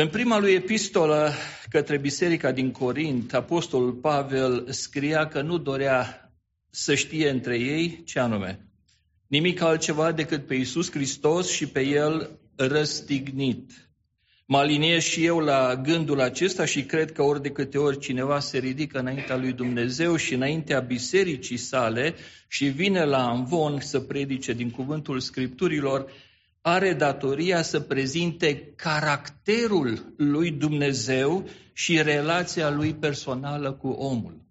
În prima lui epistolă către biserica din Corint, apostolul Pavel scria că nu dorea să știe între ei ce anume. Nimic altceva decât pe Iisus Hristos și pe El răstignit. Mă aliniez și eu la gândul acesta și cred că ori de câte ori cineva se ridică înaintea lui Dumnezeu și înaintea bisericii sale și vine la învon să predice din cuvântul Scripturilor, are datoria să prezinte caracterul lui Dumnezeu și relația lui personală cu omul.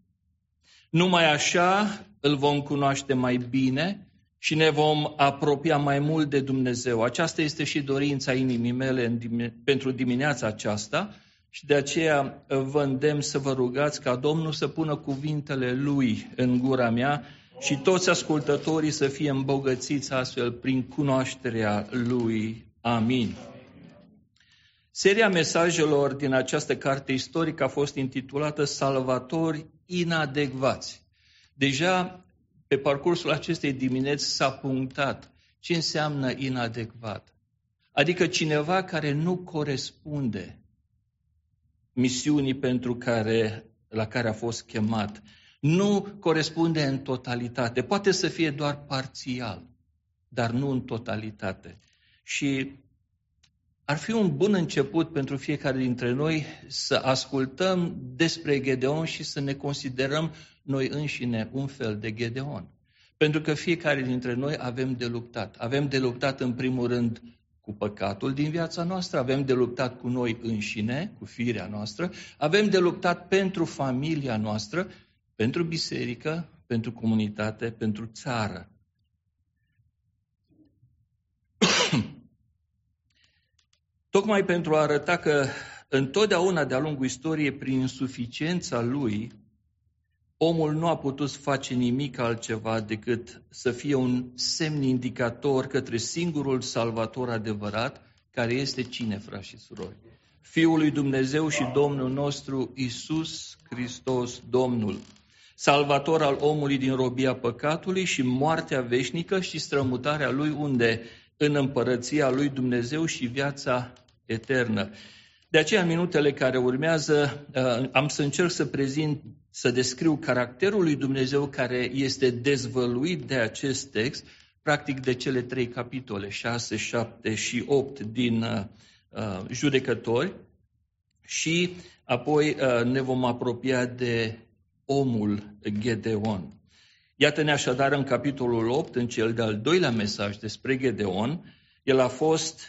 Numai așa îl vom cunoaște mai bine și ne vom apropia mai mult de Dumnezeu. Aceasta este și dorința inimii mele în, pentru dimineața aceasta și de aceea vă îndemn să vă rugați ca Domnul să pună cuvintele Lui în gura mea și toți ascultătorii să fie îmbogățiți astfel prin cunoașterea Lui. Amin. Seria mesajelor din această carte istorică a fost intitulată Salvatori inadecvați. Deja pe parcursul acestei dimineți s-a punctat ce înseamnă inadecvat. Adică cineva care nu corespunde misiunii pentru care, la care a fost chemat. Nu corespunde în totalitate. Poate să fie doar parțial, dar nu în totalitate. Și ar fi un bun început pentru fiecare dintre noi să ascultăm despre Gedeon și să ne considerăm noi înșine un fel de Gedeon. Pentru că fiecare dintre noi avem de luptat. Avem de luptat în primul rând cu păcatul din viața noastră, avem de luptat cu noi înșine, cu firea noastră, avem de luptat pentru familia noastră, pentru biserică, pentru comunitate, pentru țară. Tocmai pentru a arăta că întotdeauna de-a lungul istoriei, prin suficiența lui, omul nu a putut face nimic altceva decât să fie un semn indicator către singurul salvator adevărat, care este cine, frați și surori? Fiul lui Dumnezeu și Domnul nostru, Isus Hristos, Domnul, salvator al omului din robia păcatului și moartea veșnică și strămutarea lui unde? În împărăția lui Dumnezeu și viața eternă. De aceea, în minutele care urmează, uh, am să încerc să prezint, să descriu caracterul lui Dumnezeu care este dezvăluit de acest text, practic de cele trei capitole, 6, 7 și 8 din uh, uh, judecători, și apoi uh, ne vom apropia de omul Gedeon. Iată-ne așadar în capitolul 8, în cel de-al doilea mesaj despre Gedeon, el a fost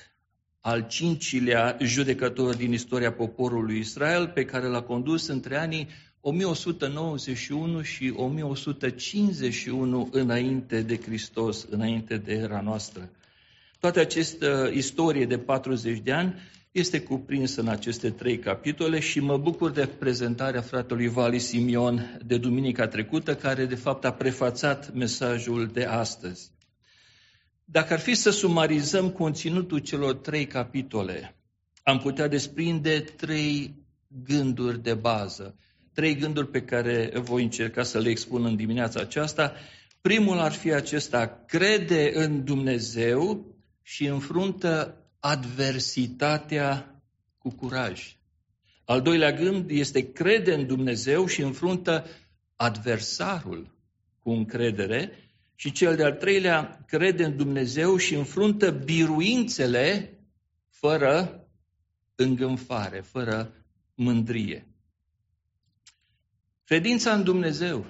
al cincilea judecător din istoria poporului Israel, pe care l-a condus între anii 1191 și 1151 înainte de Hristos, înainte de era noastră. Toată această istorie de 40 de ani este cuprinsă în aceste trei capitole și mă bucur de prezentarea fratelui Vali Simion de duminica trecută, care de fapt a prefațat mesajul de astăzi. Dacă ar fi să sumarizăm conținutul celor trei capitole, am putea desprinde trei gânduri de bază, trei gânduri pe care voi încerca să le expun în dimineața aceasta. Primul ar fi acesta, crede în Dumnezeu și înfruntă adversitatea cu curaj. Al doilea gând este crede în Dumnezeu și înfruntă adversarul cu încredere. Și cel de-al treilea, crede în Dumnezeu și înfruntă biruințele fără îngânfare, fără mândrie. Credința în Dumnezeu.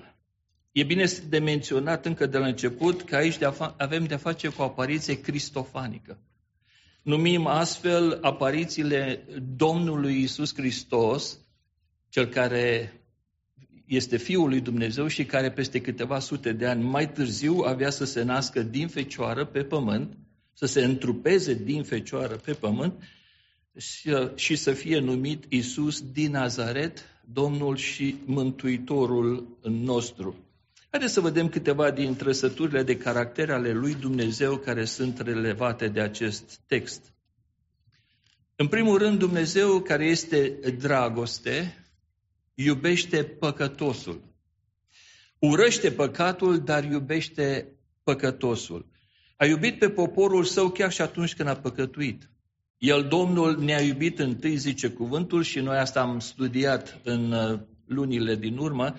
E bine de menționat încă de la început că aici avem de-a face cu o apariție cristofanică. Numim astfel aparițiile Domnului Isus Hristos, cel care este Fiul lui Dumnezeu și care peste câteva sute de ani mai târziu avea să se nască din fecioară pe pământ, să se întrupeze din fecioară pe pământ și, și să fie numit Isus din Nazaret, Domnul și Mântuitorul nostru. Haideți să vedem câteva din trăsăturile de caracter ale lui Dumnezeu care sunt relevate de acest text. În primul rând, Dumnezeu care este dragoste, iubește păcătosul. Urăște păcatul, dar iubește păcătosul. A iubit pe poporul său chiar și atunci când a păcătuit. El, Domnul, ne-a iubit întâi, zice cuvântul, și noi asta am studiat în uh, lunile din urmă.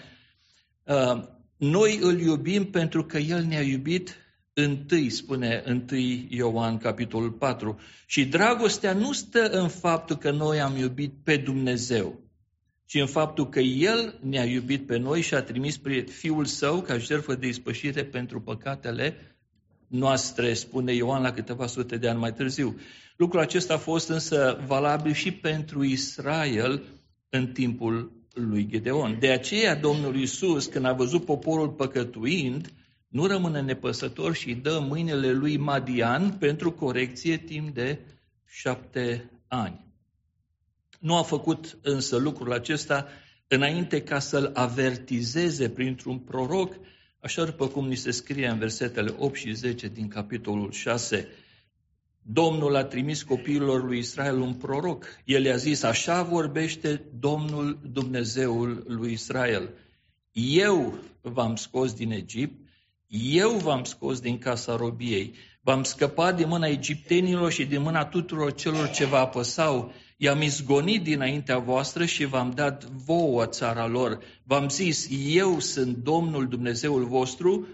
Uh, noi îl iubim pentru că El ne-a iubit întâi, spune întâi Ioan, capitolul 4. Și dragostea nu stă în faptul că noi am iubit pe Dumnezeu, ci în faptul că El ne-a iubit pe noi și a trimis pe Fiul Său ca jertfă de ispășire pentru păcatele noastre, spune Ioan la câteva sute de ani mai târziu. Lucrul acesta a fost însă valabil și pentru Israel în timpul lui Gedeon. De aceea Domnul Iisus, când a văzut poporul păcătuind, nu rămâne nepăsător și îi dă mâinile lui Madian pentru corecție timp de șapte ani. Nu a făcut însă lucrul acesta înainte ca să-l avertizeze printr-un proroc, așa după cum ni se scrie în versetele 8 și 10 din capitolul 6. Domnul a trimis copiilor lui Israel un proroc. El i-a zis, așa vorbește Domnul Dumnezeul lui Israel. Eu v-am scos din Egipt, eu v-am scos din casa robiei, v-am scăpat din mâna egiptenilor și din mâna tuturor celor ce vă apăsau, i-am izgonit dinaintea voastră și v-am dat vouă țara lor. V-am zis, eu sunt Domnul Dumnezeul vostru,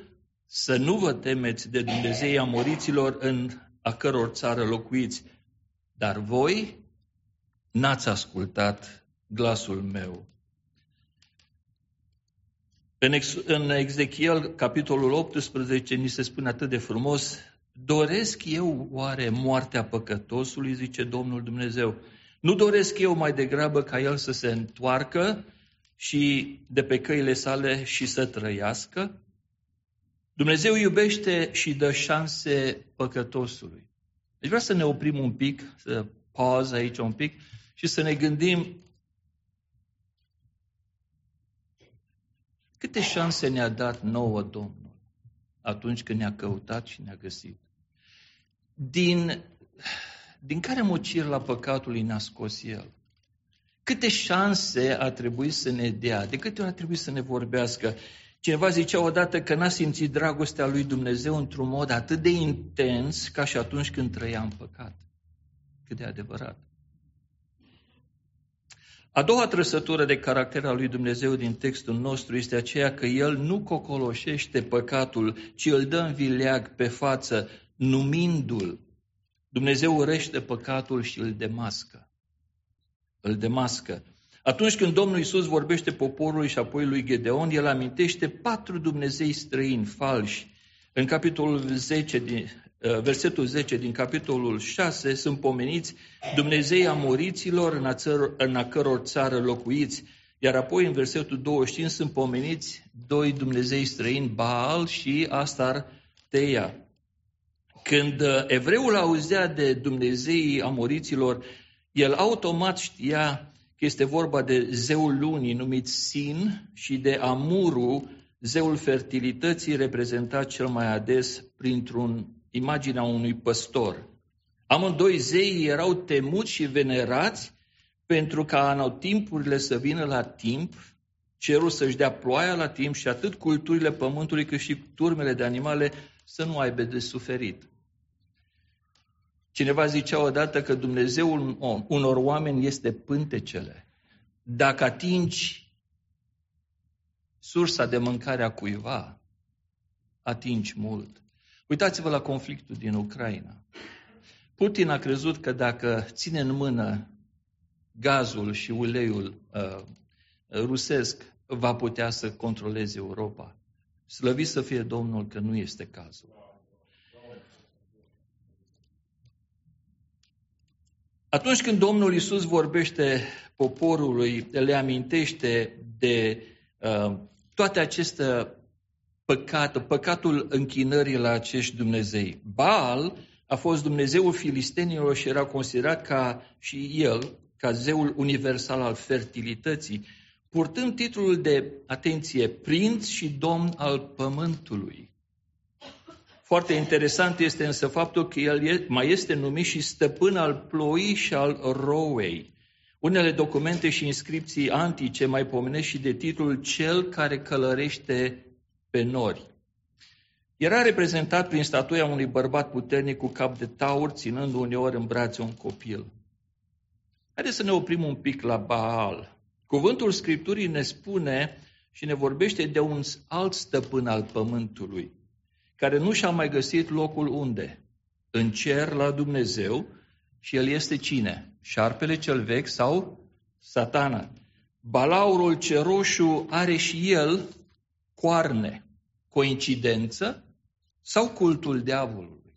să nu vă temeți de Dumnezeii amoriților în a căror țară locuiți. Dar voi n-ați ascultat glasul meu. În, Ex- în Ezechiel, capitolul 18, ni se spune atât de frumos, doresc eu oare moartea păcătosului, zice Domnul Dumnezeu. Nu doresc eu mai degrabă ca el să se întoarcă și de pe căile sale și să trăiască? Dumnezeu iubește și dă șanse păcătosului. Deci vreau să ne oprim un pic, să pauză aici un pic și să ne gândim câte șanse ne-a dat nouă Domnul atunci când ne-a căutat și ne-a găsit. Din, din care mocir la păcatului ne-a scos El? Câte șanse a trebuit să ne dea? De câte ori a trebuit să ne vorbească? Cineva zicea odată că n-a simțit dragostea lui Dumnezeu într-un mod atât de intens ca și atunci când trăia în păcat. Cât de adevărat. A doua trăsătură de caracter al lui Dumnezeu din textul nostru este aceea că El nu cocoloșește păcatul, ci îl dă în vileag pe față, numindu-l. Dumnezeu urăște păcatul și îl demască. Îl demască. Atunci când Domnul Isus vorbește poporului și apoi lui Gedeon, el amintește patru Dumnezei străini, falși. În capitolul 10 din, uh, versetul 10 din capitolul 6 sunt pomeniți Dumnezei amoriților în a, țăr, în a căror țară locuiți, iar apoi în versetul 25 sunt pomeniți doi Dumnezei străini, Baal și Astar Teia. Când uh, evreul auzea de Dumnezeii amoriților, el automat știa că este vorba de zeul lunii numit Sin și de Amuru, zeul fertilității reprezentat cel mai ades printr-un imaginea unui păstor. Amândoi zeii erau temuți și venerați pentru ca anotimpurile să vină la timp, cerul să-și dea ploaia la timp și atât culturile pământului cât și turmele de animale să nu aibă de suferit. Cineva zicea odată că Dumnezeul unor oameni este pântecele. Dacă atingi sursa de mâncare a cuiva, atingi mult. Uitați-vă la conflictul din Ucraina. Putin a crezut că dacă ține în mână gazul și uleiul uh, rusesc, va putea să controleze Europa. Slăvit să fie Domnul că nu este cazul. Atunci când Domnul Isus vorbește poporului, le amintește de uh, toate aceste păcate, păcatul închinării la acești Dumnezei. Baal a fost Dumnezeul filistenilor și era considerat ca și el, ca zeul universal al fertilității, purtând titlul de, atenție, prinț și domn al pământului. Foarte interesant este însă faptul că el mai este numit și stăpân al ploii și al rouei. Unele documente și inscripții antice mai pomenesc și de titlul Cel care călărește pe nori. Era reprezentat prin statuia unui bărbat puternic cu cap de taur, ținând uneori în brațe un copil. Haideți să ne oprim un pic la Baal. Cuvântul Scripturii ne spune și ne vorbește de un alt stăpân al pământului, care nu și-a mai găsit locul unde? În cer la Dumnezeu și el este cine? Șarpele cel vechi sau satana? Balaurul ceroșu are și el coarne. Coincidență sau cultul diavolului?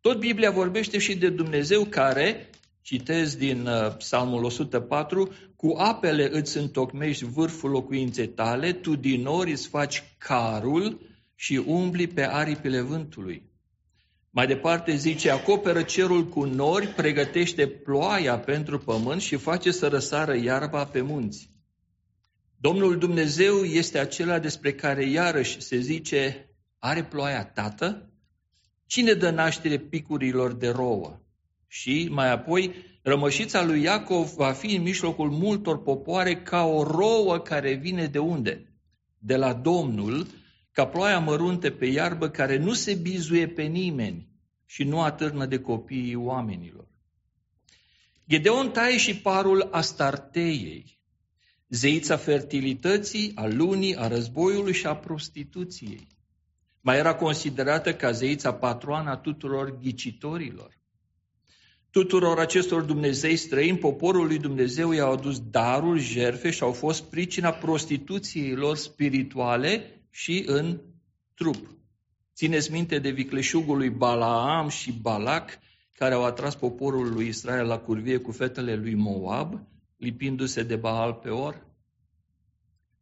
Tot Biblia vorbește și de Dumnezeu care, citez din uh, Psalmul 104, cu apele îți întocmești vârful locuinței tale, tu din nori îți faci carul și umbli pe aripile vântului. Mai departe zice, acoperă cerul cu nori, pregătește ploaia pentru pământ și face să răsară iarba pe munți. Domnul Dumnezeu este acela despre care iarăși se zice, are ploaia tată? Cine dă naștere picurilor de rouă? Și mai apoi, rămășița lui Iacov va fi în mijlocul multor popoare ca o rouă care vine de unde? De la Domnul, ca ploaia mărunte pe iarbă care nu se bizuie pe nimeni și nu atârnă de copiii oamenilor. Gedeon taie și parul Astarteiei, zeița fertilității, a lunii, a războiului și a prostituției. Mai era considerată ca zeița patroana tuturor ghicitorilor. Tuturor acestor Dumnezei străini, poporul lui Dumnezeu i-au adus darul, jerfe și au fost pricina prostituției lor spirituale și în trup. Țineți minte de vicleșugul lui Balaam și Balac, care au atras poporul lui Israel la curvie cu fetele lui Moab, lipindu-se de Baal pe or?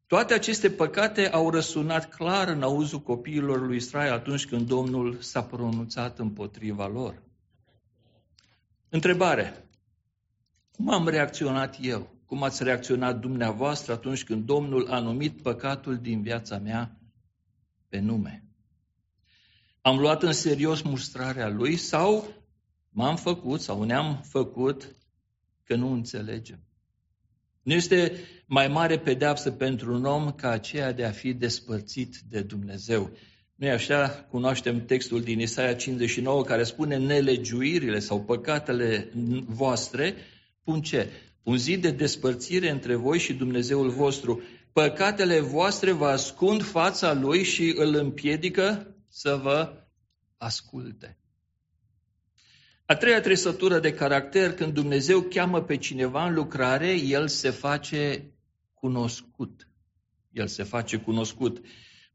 Toate aceste păcate au răsunat clar în auzul copiilor lui Israel atunci când Domnul s-a pronunțat împotriva lor. Întrebare. Cum am reacționat eu? Cum ați reacționat dumneavoastră atunci când Domnul a numit păcatul din viața mea pe nume? Am luat în serios mustrarea lui sau m-am făcut sau ne-am făcut că nu înțelegem? Nu este mai mare pedeapsă pentru un om ca aceea de a fi despărțit de Dumnezeu. nu e așa? Cunoaștem textul din Isaia 59 care spune nelegiuirile sau păcatele voastre pun ce? Un zid de despărțire între voi și Dumnezeul vostru. Păcatele voastre vă ascund fața lui și îl împiedică să vă asculte. A treia trăsătură de caracter, când Dumnezeu cheamă pe cineva în lucrare, el se face cunoscut. El se face cunoscut.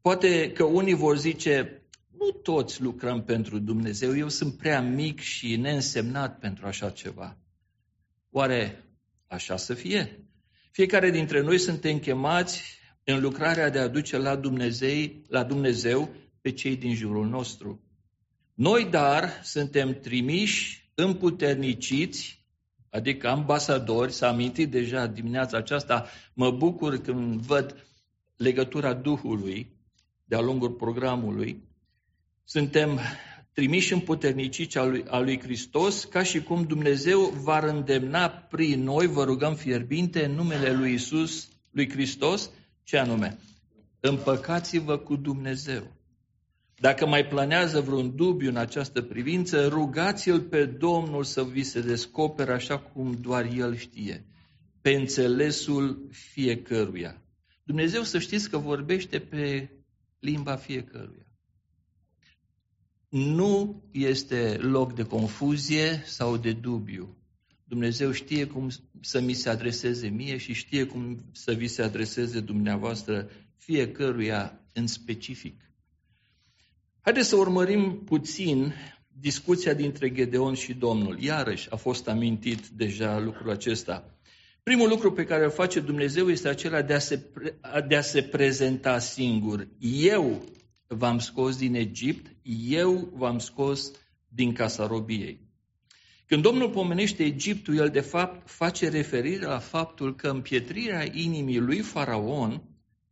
Poate că unii vor zice, nu toți lucrăm pentru Dumnezeu, eu sunt prea mic și neînsemnat pentru așa ceva. Oare așa să fie? Fiecare dintre noi suntem chemați în lucrarea de a duce la Dumnezeu, la Dumnezeu pe cei din jurul nostru. Noi, dar, suntem trimiși, împuterniciți, adică ambasadori, s-a amintit deja dimineața aceasta, mă bucur când văd legătura Duhului de-a lungul programului, suntem trimiși împuterniciți al lui, al lui Hristos, ca și cum Dumnezeu va îndemna prin noi, vă rugăm fierbinte, în numele lui Isus, lui Hristos, ce anume? Împăcați-vă cu Dumnezeu. Dacă mai planează vreun dubiu în această privință, rugați-l pe Domnul să vi se descopere așa cum doar El știe, pe înțelesul fiecăruia. Dumnezeu să știți că vorbește pe limba fiecăruia. Nu este loc de confuzie sau de dubiu. Dumnezeu știe cum să mi se adreseze mie și știe cum să vi se adreseze dumneavoastră fiecăruia în specific. Haideți să urmărim puțin discuția dintre Gedeon și Domnul. Iarăși a fost amintit deja lucrul acesta. Primul lucru pe care îl face Dumnezeu este acela de a se, de a se prezenta singur. Eu v-am scos din Egipt, eu v-am scos din casa robiei. Când Domnul pomenește Egiptul, el de fapt face referire la faptul că împietrirea inimii lui Faraon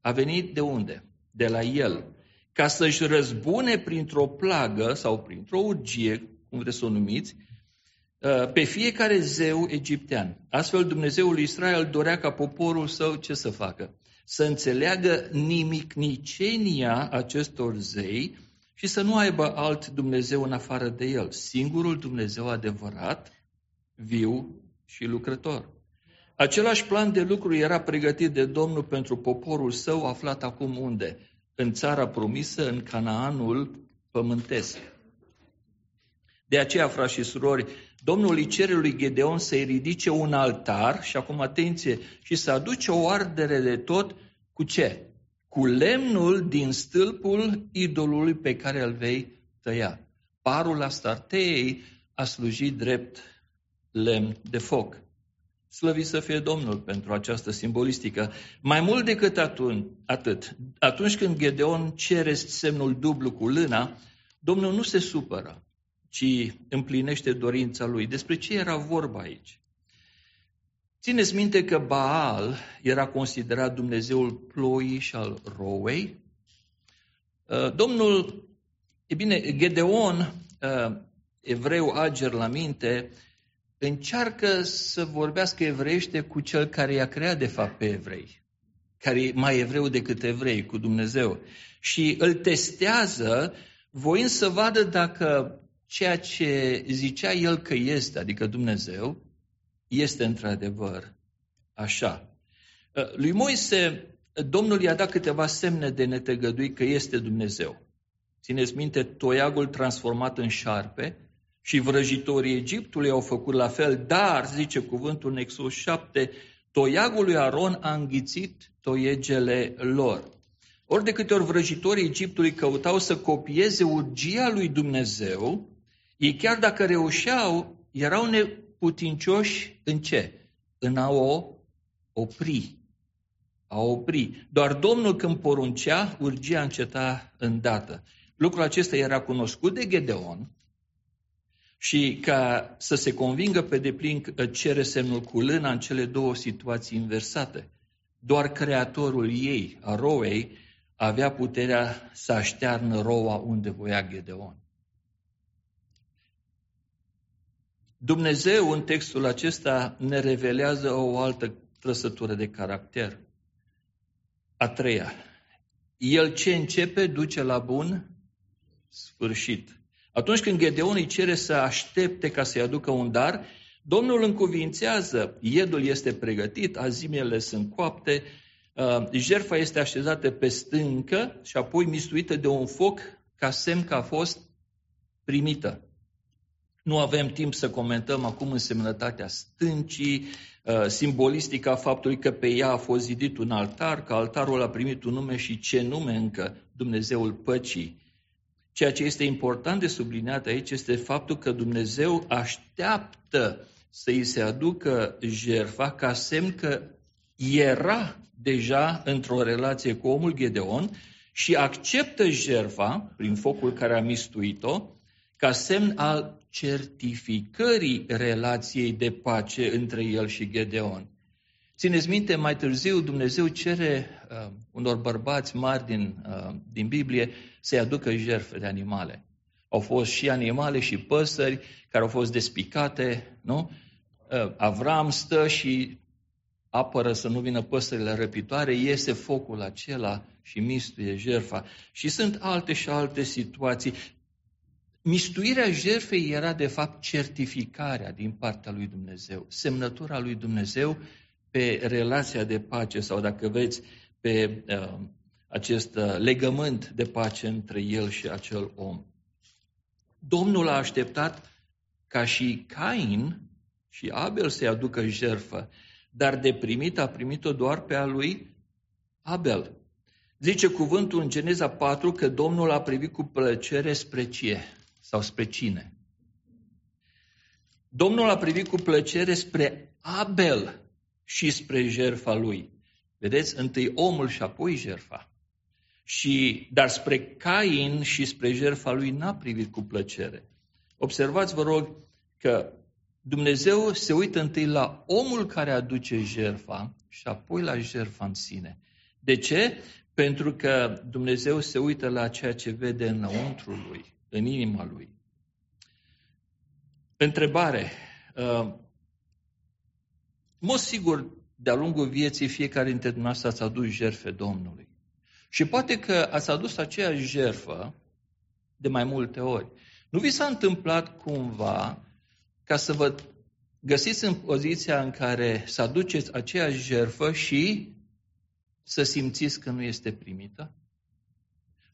a venit de unde? De la el ca să-și răzbune printr-o plagă sau printr-o urgie, cum vreți să o numiți, uh, pe fiecare zeu egiptean. Astfel Dumnezeul Israel dorea ca poporul său ce să facă? Să înțeleagă nimicnicenia acestor zei și să nu aibă alt Dumnezeu în afară de el, singurul Dumnezeu adevărat, viu și lucrător. Același plan de lucru era pregătit de Domnul pentru poporul său aflat acum unde? În țara promisă, în Canaanul pământesc. De aceea, frați și surori, Domnul îi cere lui Gedeon să-i ridice un altar și acum atenție, și să aduce o ardere de tot cu ce? Cu lemnul din stâlpul idolului pe care îl vei tăia. Parul Astartei a slujit drept lemn de foc. Slăvit să fie Domnul pentru această simbolistică. Mai mult decât atunci, atât, atunci când Gedeon cere semnul dublu cu lâna, Domnul nu se supără, ci împlinește dorința lui. Despre ce era vorba aici? Țineți minte că Baal era considerat Dumnezeul ploii și al rouei? Uh, Domnul, e bine, Gedeon, uh, evreu ager la minte, încearcă să vorbească evreiește cu cel care i-a creat de fapt pe evrei, care e mai evreu decât evrei, cu Dumnezeu. Și îl testează voind să vadă dacă ceea ce zicea el că este, adică Dumnezeu, este într-adevăr așa. Lui Moise, Domnul i-a dat câteva semne de netăgădui că este Dumnezeu. Țineți minte, toiagul transformat în șarpe și vrăjitorii Egiptului au făcut la fel, dar, zice cuvântul în Exodus 7, toiagul lui Aron a înghițit toiegele lor. Ori de câte ori vrăjitorii Egiptului căutau să copieze urgia lui Dumnezeu, ei chiar dacă reușeau, erau neputincioși în ce? În a o opri. A opri. Doar Domnul când poruncea, urgia înceta îndată. Lucrul acesta era cunoscut de Gedeon și ca să se convingă pe deplin cere semnul cu lâna în cele două situații inversate. Doar creatorul ei, a roei, avea puterea să aștearnă roa unde voia Gedeon. Dumnezeu în textul acesta ne revelează o altă trăsătură de caracter. A treia. El ce începe duce la bun sfârșit. Atunci când Gedeon îi cere să aștepte ca să-i aducă un dar, Domnul încuvințează, iedul este pregătit, azimele sunt coapte, uh, jerfa este așezată pe stâncă și apoi mistuită de un foc ca semn că a fost primită. Nu avem timp să comentăm acum însemnătatea stâncii, uh, simbolistica faptului că pe ea a fost zidit un altar, că altarul a primit un nume și ce nume încă, Dumnezeul păcii. Ceea ce este important de subliniat aici este faptul că Dumnezeu așteaptă să îi se aducă jerfa ca semn că era deja într-o relație cu omul Gedeon și acceptă jerfa, prin focul care a mistuit-o, ca semn al certificării relației de pace între el și Gedeon. Țineți minte, mai târziu Dumnezeu cere uh, unor bărbați mari din, uh, din Biblie să-i aducă jertfe de animale. Au fost și animale și păsări care au fost despicate, nu? Uh, Avram stă și apără să nu vină păsările răpitoare, iese focul acela și mistuie jerfa. Și sunt alte și alte situații. Mistuirea jerfei era de fapt certificarea din partea lui Dumnezeu, semnătura lui Dumnezeu pe relația de pace sau dacă veți pe uh, acest uh, legământ de pace între el și acel om. Domnul a așteptat ca și Cain și Abel să-i aducă jerfă, dar de primit a primit-o doar pe a lui Abel. Zice cuvântul în Geneza 4 că Domnul a privit cu plăcere spre ce? Sau spre cine? Domnul a privit cu plăcere spre Abel și spre jerfa lui. Vedeți, întâi omul și apoi jerfa. Și, dar spre Cain și spre jerfa lui n-a privit cu plăcere. Observați, vă rog, că Dumnezeu se uită întâi la omul care aduce jerfa și apoi la jerfa în sine. De ce? Pentru că Dumnezeu se uită la ceea ce vede înăuntru lui, în inima lui. Întrebare. Uh, mod sigur, de-a lungul vieții, fiecare dintre dumneavoastră ați adus jerfe Domnului. Și poate că ați adus aceeași jerfă de mai multe ori. Nu vi s-a întâmplat cumva ca să vă găsiți în poziția în care să aduceți aceeași jerfă și să simțiți că nu este primită?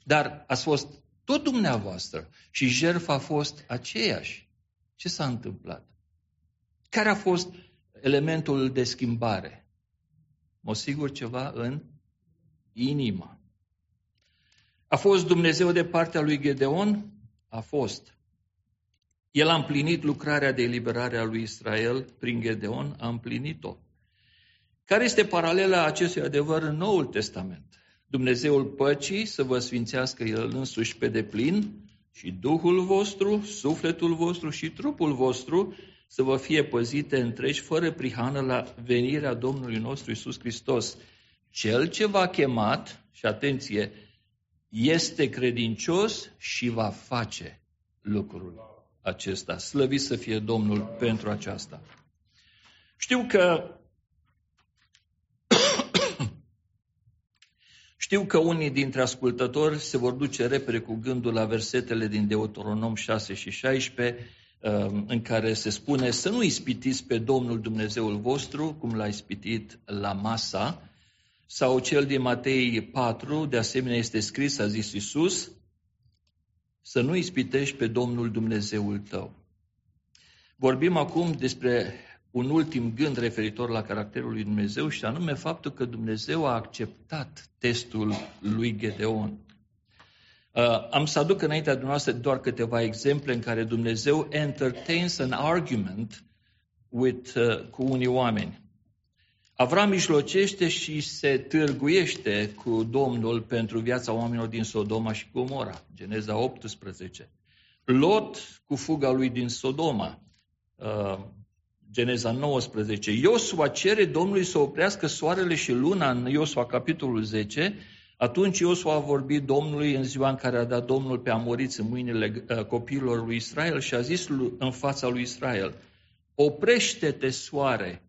Dar ați fost tot dumneavoastră și jertfa a fost aceeași. Ce s-a întâmplat? Care a fost elementul de schimbare? Mă sigur ceva în inima. A fost Dumnezeu de partea lui Gedeon? A fost. El a împlinit lucrarea de eliberare a lui Israel prin Gedeon, a împlinit-o. Care este paralela acestui adevăr în Noul Testament? Dumnezeul păcii să vă sfințească El însuși pe deplin și Duhul vostru, sufletul vostru și trupul vostru să vă fie păzite întregi fără prihană la venirea Domnului nostru Isus Hristos. Cel ce v-a chemat, și atenție, este credincios și va face lucrul acesta. Slăvit să fie Domnul pentru aceasta. Știu că Știu că unii dintre ascultători se vor duce repede cu gândul la versetele din Deuteronom 6 și 16, um, în care se spune să nu ispitiți pe Domnul Dumnezeul vostru, cum l-a ispitit la masa, sau cel din Matei 4, de asemenea este scris, a zis Isus, să nu ispitești pe Domnul Dumnezeul tău. Vorbim acum despre un ultim gând referitor la caracterul lui Dumnezeu și anume faptul că Dumnezeu a acceptat testul lui Gedeon. Uh, am să aduc înaintea dumneavoastră doar câteva exemple în care Dumnezeu entertains an argument with, uh, cu unii oameni. Avram mijlocește și se târguiește cu Domnul pentru viața oamenilor din Sodoma și Gomora. Geneza 18. Lot cu fuga lui din Sodoma. Uh, Geneza 19. Iosua cere Domnului să oprească soarele și luna în Iosua capitolul 10. Atunci Iosua a vorbit Domnului în ziua în care a dat Domnul pe amoriți în mâinile uh, copiilor lui Israel și a zis în fața lui Israel, oprește-te soare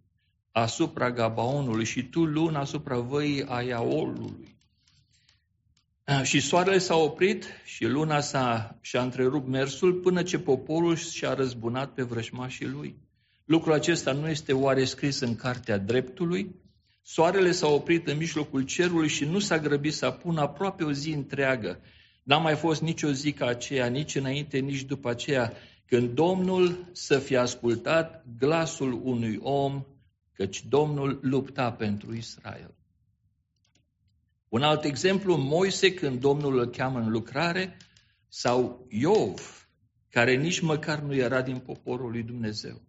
asupra Gabaonului și tu luna asupra văii Aiaolului. Uh, și soarele s-a oprit și luna s-a, și-a întrerupt mersul până ce poporul și-a răzbunat pe vrăjmașii lui. Lucrul acesta nu este oare scris în cartea dreptului? Soarele s-a oprit în mijlocul cerului și nu s-a grăbit să apună aproape o zi întreagă. N-a mai fost nicio zi ca aceea, nici înainte, nici după aceea, când Domnul să fie ascultat glasul unui om, căci Domnul lupta pentru Israel. Un alt exemplu, Moise, când Domnul îl cheamă în lucrare, sau Iov, care nici măcar nu era din poporul lui Dumnezeu.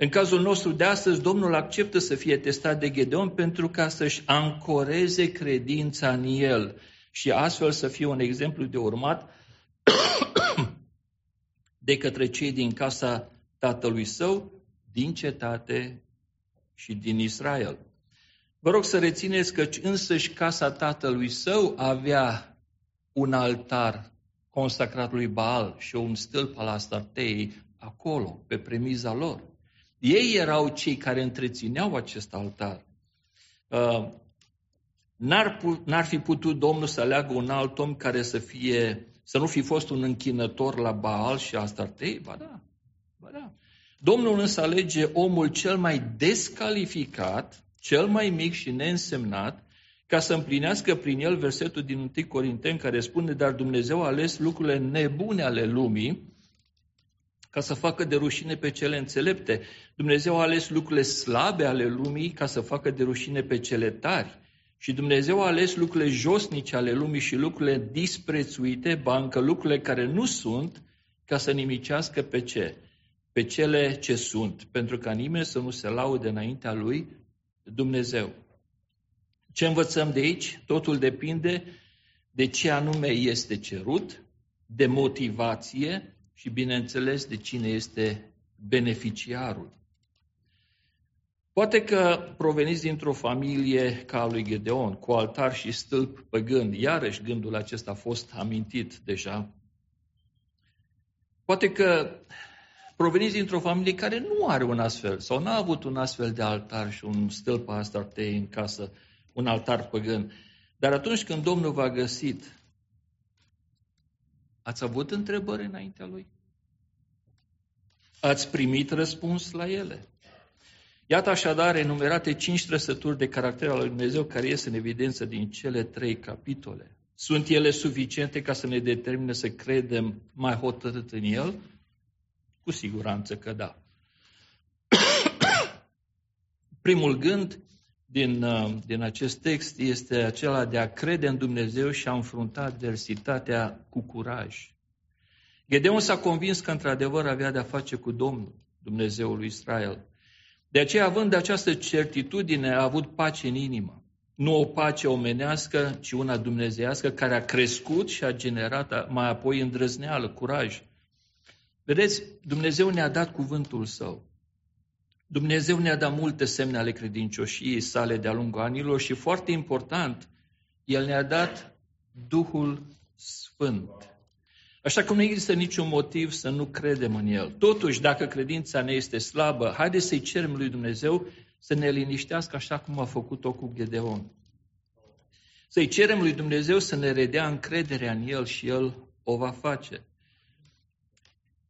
În cazul nostru de astăzi, Domnul acceptă să fie testat de Gedeon pentru ca să-și ancoreze credința în el și astfel să fie un exemplu de urmat de către cei din casa tatălui său, din cetate și din Israel. Vă rog să rețineți că însăși casa tatălui său avea un altar consacrat lui Baal și un stâlp al Astartei acolo, pe premiza lor. Ei erau cei care întrețineau acest altar. Uh, n-ar, n-ar fi putut Domnul să aleagă un alt om care să fie, să nu fi fost un închinător la Baal și Astartei? Ba da, ba da. Domnul însă alege omul cel mai descalificat, cel mai mic și neînsemnat, ca să împlinească prin el versetul din 1 Corinteni care spune, dar Dumnezeu a ales lucrurile nebune ale lumii ca să facă de rușine pe cele înțelepte. Dumnezeu a ales lucrurile slabe ale lumii ca să facă de rușine pe cele tari. Și Dumnezeu a ales lucrurile josnice ale lumii și lucrurile disprețuite, bancă lucrurile care nu sunt, ca să nimicească pe ce? Pe cele ce sunt, pentru ca nimeni să nu se laude înaintea lui Dumnezeu. Ce învățăm de aici? Totul depinde de ce anume este cerut, de motivație, și, bineînțeles, de cine este beneficiarul. Poate că proveniți dintr-o familie ca a lui Gedeon, cu altar și stâlp păgând. Iarăși gândul acesta a fost amintit deja. Poate că proveniți dintr-o familie care nu are un astfel sau n-a avut un astfel de altar și un stâlp Astartei în casă, un altar păgân. Dar atunci când Domnul v-a găsit Ați avut întrebări înaintea lui? Ați primit răspuns la ele? Iată așadar enumerate cinci trăsături de caracter al lui Dumnezeu care ies în evidență din cele trei capitole. Sunt ele suficiente ca să ne determine să credem mai hotărât în El? Cu siguranță că da. Primul gând din, uh, din acest text este acela de a crede în Dumnezeu și a înfrunta adversitatea cu curaj. Gedeon s-a convins că într-adevăr avea de-a face cu Domnul, Dumnezeul lui Israel. De aceea, având această certitudine, a avut pace în inimă. Nu o pace omenească, ci una dumnezeiască, care a crescut și a generat mai apoi îndrăzneală, curaj. Vedeți, Dumnezeu ne-a dat cuvântul Său. Dumnezeu ne-a dat multe semne ale credincioșiei sale de-a lungul anilor și, foarte important, El ne-a dat Duhul Sfânt. Așa că nu există niciun motiv să nu credem în El. Totuși, dacă credința ne este slabă, haideți să-i cerem lui Dumnezeu să ne liniștească așa cum a făcut-o cu Gedeon. Să-i cerem lui Dumnezeu să ne redea încrederea în El și El o va face.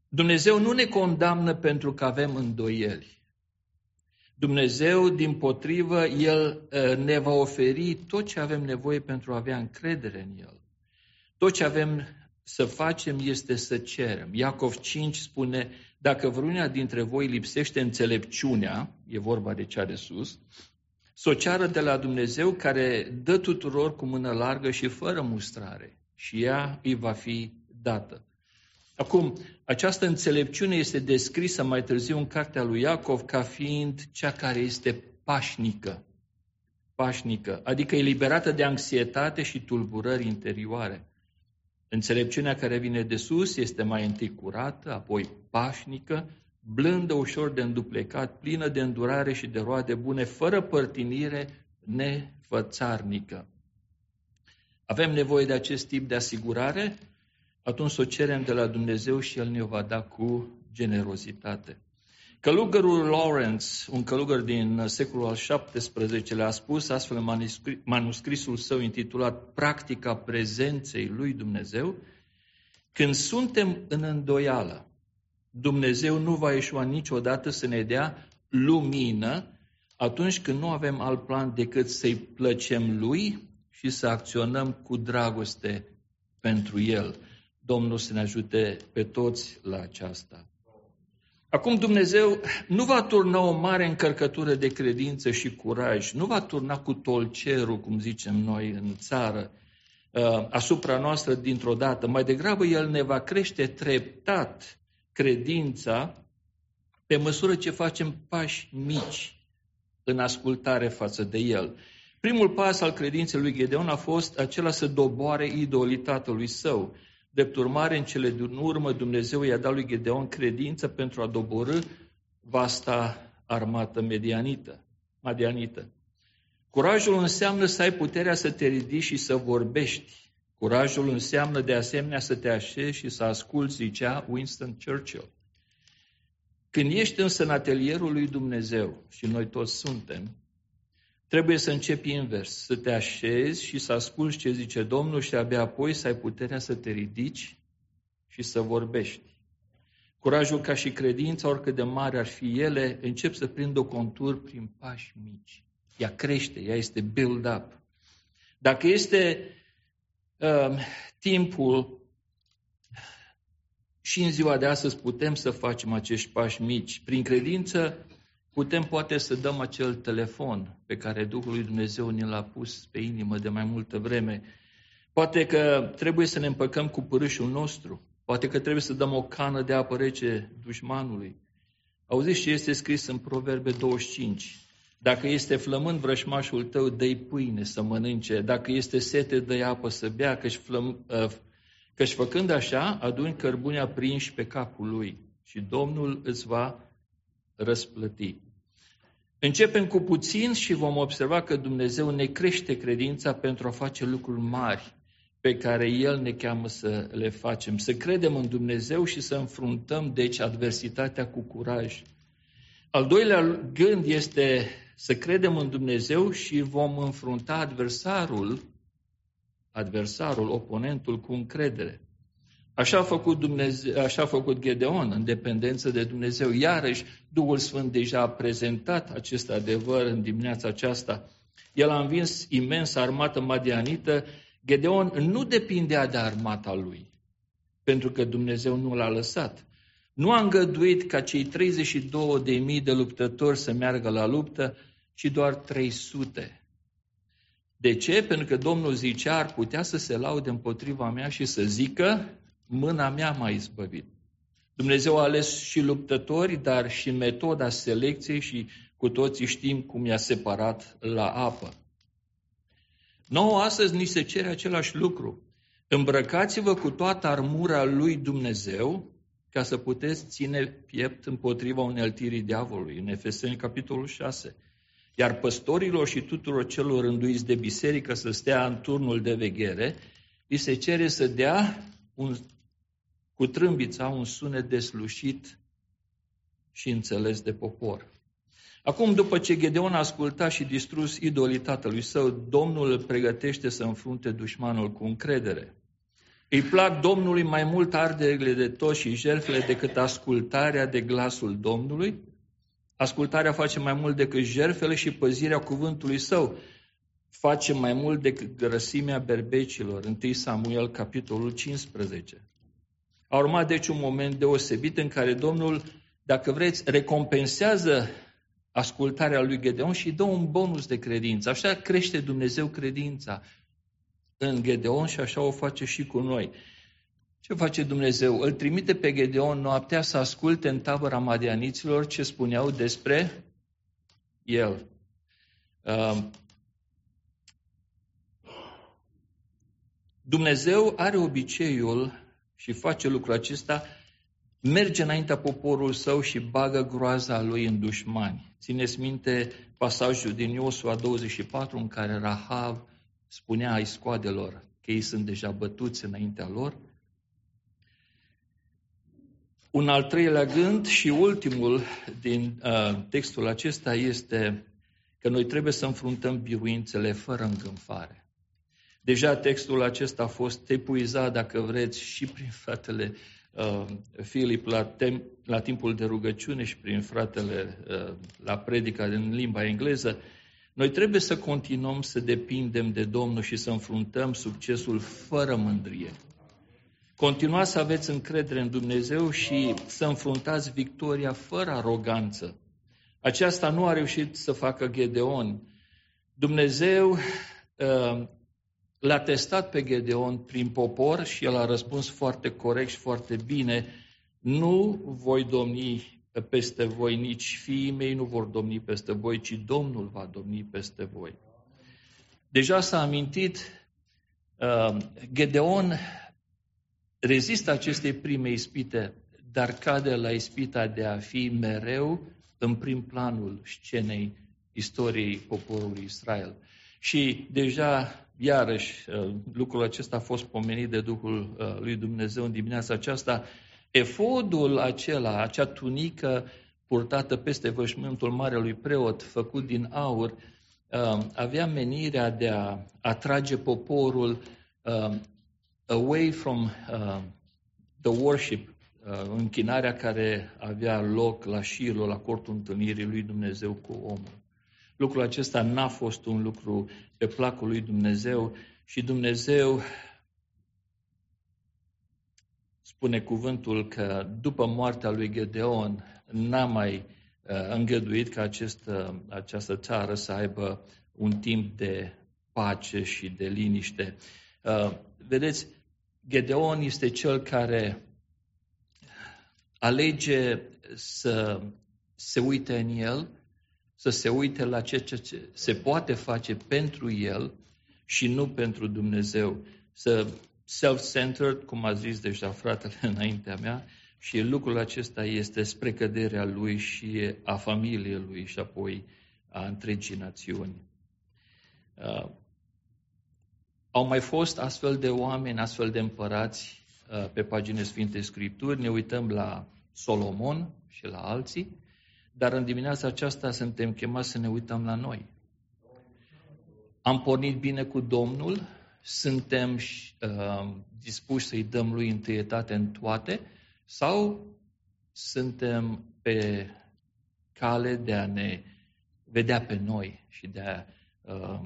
Dumnezeu nu ne condamnă pentru că avem îndoieli. Dumnezeu, din potrivă, El ă, ne va oferi tot ce avem nevoie pentru a avea încredere în El. Tot ce avem să facem este să cerem. Iacov 5 spune, dacă vreuna dintre voi lipsește înțelepciunea, e vorba de cea de sus, să o ceară de la Dumnezeu care dă tuturor cu mână largă și fără mustrare și ea îi va fi dată. Acum, această înțelepciune este descrisă mai târziu în cartea lui Iacov ca fiind cea care este pașnică. Pașnică, adică eliberată de anxietate și tulburări interioare. Înțelepciunea care vine de sus este mai întâi curată, apoi pașnică, blândă, ușor de înduplecat, plină de îndurare și de roade bune, fără părtinire, nefățarnică. Avem nevoie de acest tip de asigurare? Atunci să o cerem de la Dumnezeu și El ne va da cu generozitate. Călugărul Lawrence, un călugăr din secolul al XVII-lea, a spus astfel în manuscrisul său intitulat Practica prezenței lui Dumnezeu, când suntem în îndoială, Dumnezeu nu va ieșua niciodată să ne dea lumină atunci când nu avem alt plan decât să-i plăcem Lui și să acționăm cu dragoste pentru El. Domnul să ne ajute pe toți la aceasta. Acum Dumnezeu nu va turna o mare încărcătură de credință și curaj, nu va turna cu tolcerul, cum zicem noi în țară, uh, asupra noastră dintr-o dată. Mai degrabă El ne va crește treptat credința pe măsură ce facem pași mici în ascultare față de El. Primul pas al credinței lui Gedeon a fost acela să doboare idolii tatălui său. Drept urmare, în cele din urmă, Dumnezeu i-a dat lui Gedeon credință pentru a doborâ vasta armată medianită, madianită. Curajul înseamnă să ai puterea să te ridici și să vorbești. Curajul înseamnă de asemenea să te așezi și să asculți, zicea Winston Churchill. Când ești însă în atelierul lui Dumnezeu, și noi toți suntem, Trebuie să începi invers, să te așezi și să asculți ce zice Domnul și abia apoi să ai puterea să te ridici și să vorbești. Curajul ca și credința, oricât de mare ar fi ele, încep să prindă o contur prin pași mici. Ea crește, ea este build up. Dacă este uh, timpul și în ziua de astăzi putem să facem acești pași mici. Prin credință Putem poate să dăm acel telefon pe care Duhul lui Dumnezeu ne l-a pus pe inimă de mai multă vreme. Poate că trebuie să ne împăcăm cu părâșul nostru. Poate că trebuie să dăm o cană de apă rece dușmanului. Auziți ce este scris în Proverbe 25? Dacă este flămând vrășmașul tău, dă pâine să mănânce. Dacă este sete, dă apă să bea, căci, flăm, ă, căci făcând așa, aduni cărbunea prinși pe capul lui și Domnul îți va răsplăti. Începem cu puțin și vom observa că Dumnezeu ne crește credința pentru a face lucruri mari pe care El ne cheamă să le facem. Să credem în Dumnezeu și să înfruntăm, deci, adversitatea cu curaj. Al doilea gând este să credem în Dumnezeu și vom înfrunta adversarul, adversarul, oponentul, cu încredere. Așa a făcut, Dumnezeu, așa a făcut Gedeon, în dependență de Dumnezeu. Iarăși, Duhul Sfânt deja a prezentat acest adevăr în dimineața aceasta. El a învins imens armată madianită. Gedeon nu depindea de armata lui, pentru că Dumnezeu nu l-a lăsat. Nu a îngăduit ca cei 32.000 de luptători să meargă la luptă, ci doar 300. De ce? Pentru că Domnul zicea, ar putea să se laude împotriva mea și să zică, mâna mea m-a izbăvit. Dumnezeu a ales și luptători, dar și metoda selecției și cu toții știm cum i-a separat la apă. Nouă astăzi ni se cere același lucru. Îmbrăcați-vă cu toată armura lui Dumnezeu ca să puteți ține piept împotriva uneltirii diavolului. În Efeseni, capitolul 6. Iar păstorilor și tuturor celor rânduiți de biserică să stea în turnul de veghere, îi se cere să dea un, cu trâmbița un sunet deslușit și înțeles de popor. Acum, după ce Gedeon a ascultat și distrus idolii tatălui său, Domnul îl pregătește să înfrunte dușmanul cu încredere. Îi plac Domnului mai mult arderile de toți și jertfele decât ascultarea de glasul Domnului. Ascultarea face mai mult decât jertfele și păzirea cuvântului său face mai mult decât grăsimea berbecilor. 1 Samuel, capitolul 15. A urmat deci un moment deosebit în care Domnul, dacă vreți, recompensează ascultarea lui Gedeon și dă un bonus de credință. Așa crește Dumnezeu credința în Gedeon și așa o face și cu noi. Ce face Dumnezeu? Îl trimite pe Gedeon noaptea să asculte în tabăra madianiților ce spuneau despre el. Um, Dumnezeu are obiceiul și face lucrul acesta, merge înaintea poporul său și bagă groaza lui în dușmani. Țineți minte pasajul din Iosua 24 în care Rahav spunea ai scoadelor că ei sunt deja bătuți înaintea lor. Un al treilea gând și ultimul din uh, textul acesta este că noi trebuie să înfruntăm biruințele fără îngânfare. Deja textul acesta a fost epuizat, dacă vreți, și prin fratele uh, Filip la, tem- la timpul de rugăciune și prin fratele uh, la predica din limba engleză. Noi trebuie să continuăm să depindem de Domnul și să înfruntăm succesul fără mândrie. Continuați să aveți încredere în Dumnezeu și să înfruntați victoria fără aroganță. Aceasta nu a reușit să facă Gedeon. Dumnezeu uh, l-a testat pe Gedeon prin popor și el a răspuns foarte corect și foarte bine. Nu voi domni peste voi, nici fiii mei nu vor domni peste voi, ci Domnul va domni peste voi. Deja s-a amintit, uh, Gedeon rezistă acestei prime ispite, dar cade la ispita de a fi mereu în prim planul scenei istoriei poporului Israel. Și deja, iarăși, uh, lucrul acesta a fost pomenit de Duhul uh, lui Dumnezeu în dimineața aceasta, Efodul acela, acea tunică purtată peste vășmântul marelui preot, făcut din aur, um, avea menirea de a atrage poporul um, away from um, the worship, uh, închinarea care avea loc la Shilo, la cortul întâlnirii lui Dumnezeu cu omul. Lucrul acesta n-a fost un lucru pe placul lui Dumnezeu și Dumnezeu spune cuvântul că după moartea lui Gedeon n-a mai uh, îngăduit ca acest, uh, această țară să aibă un timp de pace și de liniște. Uh, vedeți, Gedeon este cel care alege să se uite în el, să se uite la ceea ce se poate face pentru el și nu pentru Dumnezeu. Să self-centered, cum a zis deja fratele înaintea mea, și lucrul acesta este spre căderea lui și a familiei lui și apoi a întregii națiuni. Uh, au mai fost astfel de oameni, astfel de împărați uh, pe pagine Sfinte Scripturi. Ne uităm la Solomon și la alții, dar în dimineața aceasta suntem chemați să ne uităm la noi. Am pornit bine cu Domnul, suntem uh, dispuși să-i dăm lui întâietate în toate sau suntem pe cale de a ne vedea pe noi și de a uh,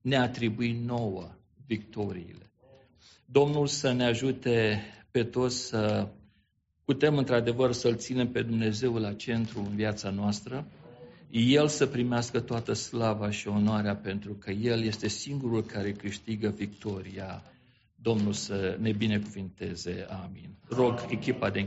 ne atribui nouă victoriile. Domnul să ne ajute pe toți să putem într-adevăr să-L ținem pe Dumnezeu la centru în viața noastră, El să primească toată slava și onoarea pentru că El este singurul care câștigă victoria. Domnul să ne binecuvinteze. Amin. Rog echipa de